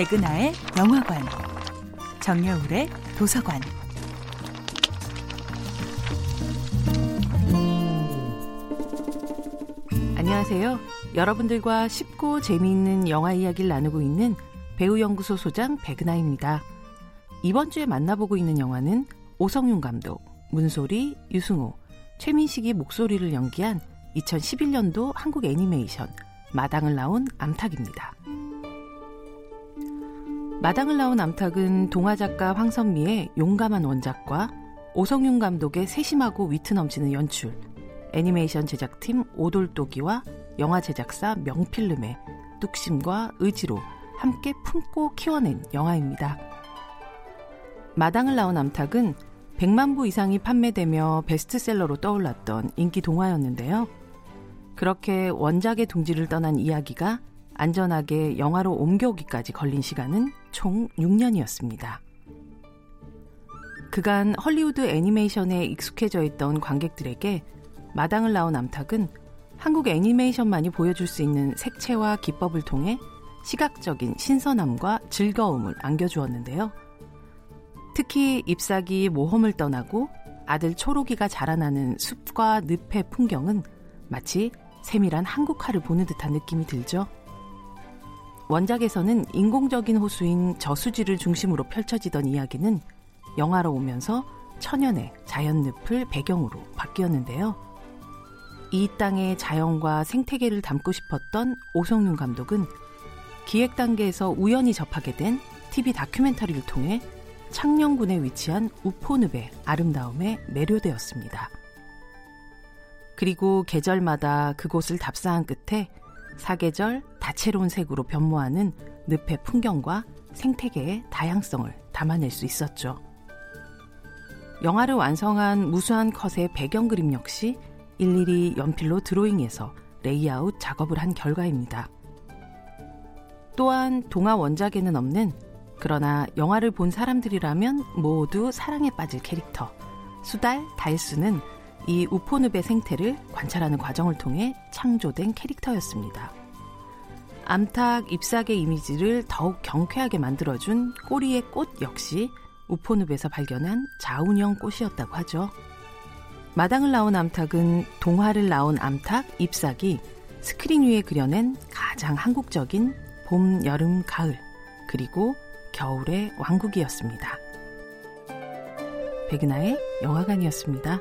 백은하의 영화관, 정여울의 도서관. 안녕하세요. 여러분들과 쉽고 재미있는 영화 이야기를 나누고 있는 배우연구소 소장 백은하입니다. 이번 주에 만나보고 있는 영화는 오성윤 감독, 문소리, 유승호, 최민식이 목소리를 연기한 2011년도 한국 애니메이션 마당을 나온 암탉입니다. 마당을 나온 암탉은 동화 작가 황선미의 용감한 원작과 오성윤 감독의 세심하고 위트 넘치는 연출, 애니메이션 제작팀 오돌도기와 영화 제작사 명필름의 뚝심과 의지로 함께 품고 키워낸 영화입니다. 마당을 나온 암탉은 100만 부 이상이 판매되며 베스트셀러로 떠올랐던 인기 동화였는데요. 그렇게 원작의 둥지를 떠난 이야기가 안전하게 영화로 옮겨오기까지 걸린 시간은 총 6년이었습니다. 그간 헐리우드 애니메이션에 익숙해져 있던 관객들에게 마당을 나온 암탉은 한국 애니메이션만이 보여줄 수 있는 색채와 기법을 통해 시각적인 신선함과 즐거움을 안겨주었는데요. 특히 잎사귀 모험을 떠나고 아들 초록이가 자라나는 숲과 늪의 풍경은 마치 세밀한 한국화를 보는 듯한 느낌이 들죠. 원작에서는 인공적인 호수인 저수지를 중심으로 펼쳐지던 이야기는 영화로 오면서 천연의 자연 늪을 배경으로 바뀌었는데요. 이 땅의 자연과 생태계를 담고 싶었던 오성윤 감독은 기획 단계에서 우연히 접하게 된 TV 다큐멘터리를 통해 창녕군에 위치한 우포늪의 아름다움에 매료되었습니다. 그리고 계절마다 그곳을 답사한 끝에 사계절 다채로운 색으로 변모하는 늪의 풍경과 생태계의 다양성을 담아낼 수 있었죠. 영화를 완성한 무수한 컷의 배경 그림 역시 일일이 연필로 드로잉해서 레이아웃 작업을 한 결과입니다. 또한 동화 원작에는 없는 그러나 영화를 본 사람들이라면 모두 사랑에 빠질 캐릭터 수달 달수는 이 우포늪의 생태를 관찰하는 과정을 통해 창조된 캐릭터였습니다. 암탉 잎사귀 이미지를 더욱 경쾌하게 만들어준 꼬리의 꽃 역시 우포늪에서 발견한 자운형 꽃이었다고 하죠. 마당을 나온 암탉은 동화를 나온 암탉 잎사귀 스크린 위에 그려낸 가장 한국적인 봄, 여름, 가을 그리고 겨울의 왕국이었습니다. 백은하의 영화관이었습니다.